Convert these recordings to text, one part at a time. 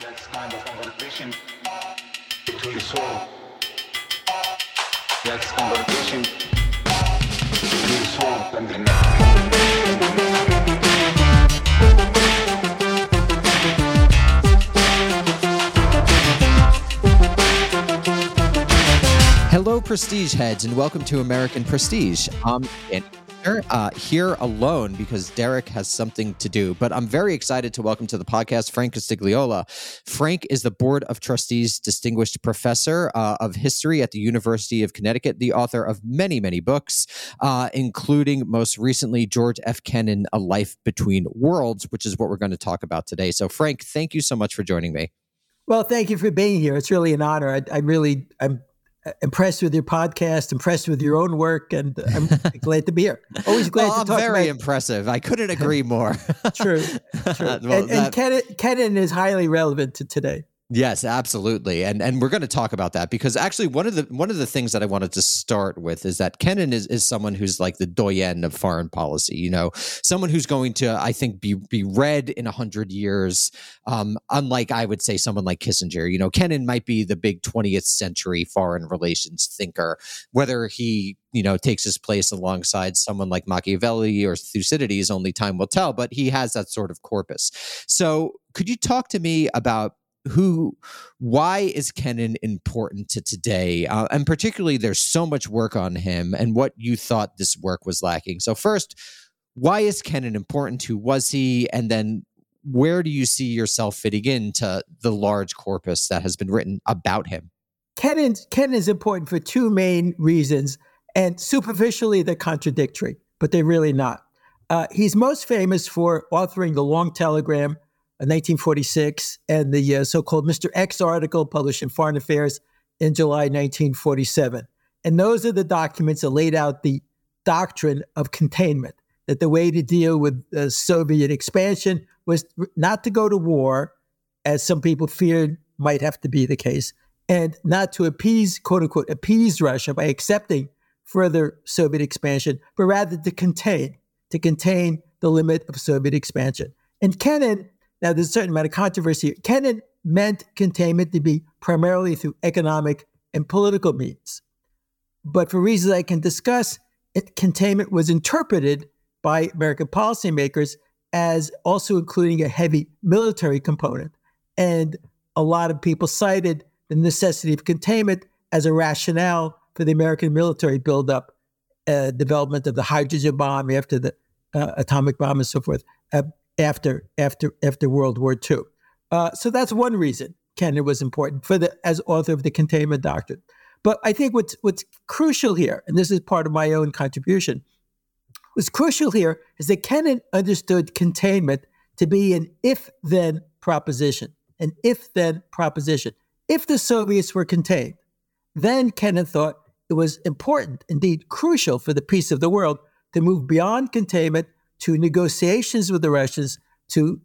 That's kind of conversation to the soul. That's conversation to the soul and the night. Hello, Prestige heads, and welcome to American Prestige. I'm Uh, here alone because Derek has something to do, but I'm very excited to welcome to the podcast Frank Costigliola. Frank is the Board of Trustees Distinguished Professor uh, of History at the University of Connecticut, the author of many, many books, uh, including most recently George F. Kennan, A Life Between Worlds, which is what we're going to talk about today. So, Frank, thank you so much for joining me. Well, thank you for being here. It's really an honor. I, I really, I'm impressed with your podcast, impressed with your own work, and I'm glad to be here. Always glad well, to talk. Very about, impressive. I couldn't agree more. true, true. well, and, that, and Kennan, Kennan is highly relevant to today. Yes, absolutely. And and we're going to talk about that because actually one of the one of the things that I wanted to start with is that Kennan is is someone who's like the doyen of foreign policy, you know, someone who's going to I think be be read in a 100 years um, unlike I would say someone like Kissinger. You know, Kennan might be the big 20th century foreign relations thinker whether he you know takes his place alongside someone like Machiavelli or Thucydides only time will tell but he has that sort of corpus. So could you talk to me about who why is kennan important to today? Uh, and particularly there's so much work on him and what you thought this work was lacking. So first why is kennan important who was he? And then where do you see yourself fitting into the large corpus that has been written about him? Kennan kennan is important for two main reasons and superficially they're contradictory but they're really not. Uh, he's most famous for authoring the long telegram 1946, and the uh, so called Mr. X article published in Foreign Affairs in July 1947. And those are the documents that laid out the doctrine of containment, that the way to deal with uh, Soviet expansion was not to go to war, as some people feared might have to be the case, and not to appease, quote unquote, appease Russia by accepting further Soviet expansion, but rather to contain, to contain the limit of Soviet expansion. And Kennan now, there's a certain amount of controversy. Kennan meant containment to be primarily through economic and political means. But for reasons I can discuss, it, containment was interpreted by American policymakers as also including a heavy military component. And a lot of people cited the necessity of containment as a rationale for the American military buildup, uh, development of the hydrogen bomb after the uh, atomic bomb and so forth. Uh, after after after World War II. Uh, so that's one reason Kennan was important for the as author of the Containment Doctrine. But I think what's what's crucial here, and this is part of my own contribution, what's crucial here is that Kennan understood containment to be an if-then proposition, an if-then proposition. If the Soviets were contained, then Kennan thought it was important, indeed crucial, for the peace of the world to move beyond containment to negotiations with the Russians to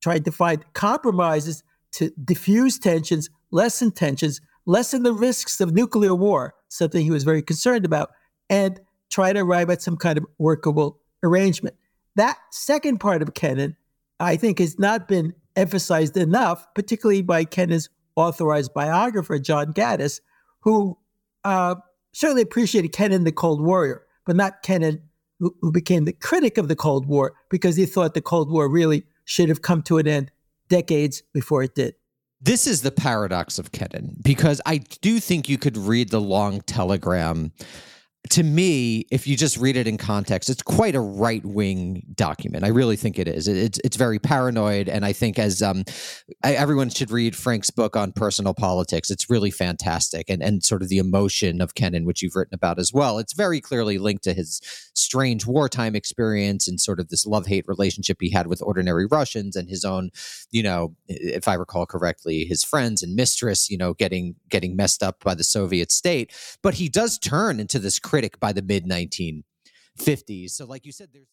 try to find compromises to diffuse tensions, lessen tensions, lessen the risks of nuclear war, something he was very concerned about, and try to arrive at some kind of workable arrangement. That second part of Kennan, I think, has not been emphasized enough, particularly by Kennan's authorized biographer, John Gaddis, who uh, certainly appreciated Kennan the Cold Warrior, but not Kennan who, who became the critic of the Cold War because he thought the Cold War really should have come to an end decades before it did. This is the paradox of Kennan because I do think you could read the long telegram to me, if you just read it in context, it's quite a right wing document. I really think it is. It's it's very paranoid, and I think as um, I, everyone should read Frank's book on personal politics. It's really fantastic, and and sort of the emotion of Kennan, which you've written about as well. It's very clearly linked to his strange wartime experience and sort of this love hate relationship he had with ordinary Russians and his own, you know, if I recall correctly, his friends and mistress, you know, getting getting messed up by the Soviet state. But he does turn into this critic by the mid 1950s. So, like you said, there's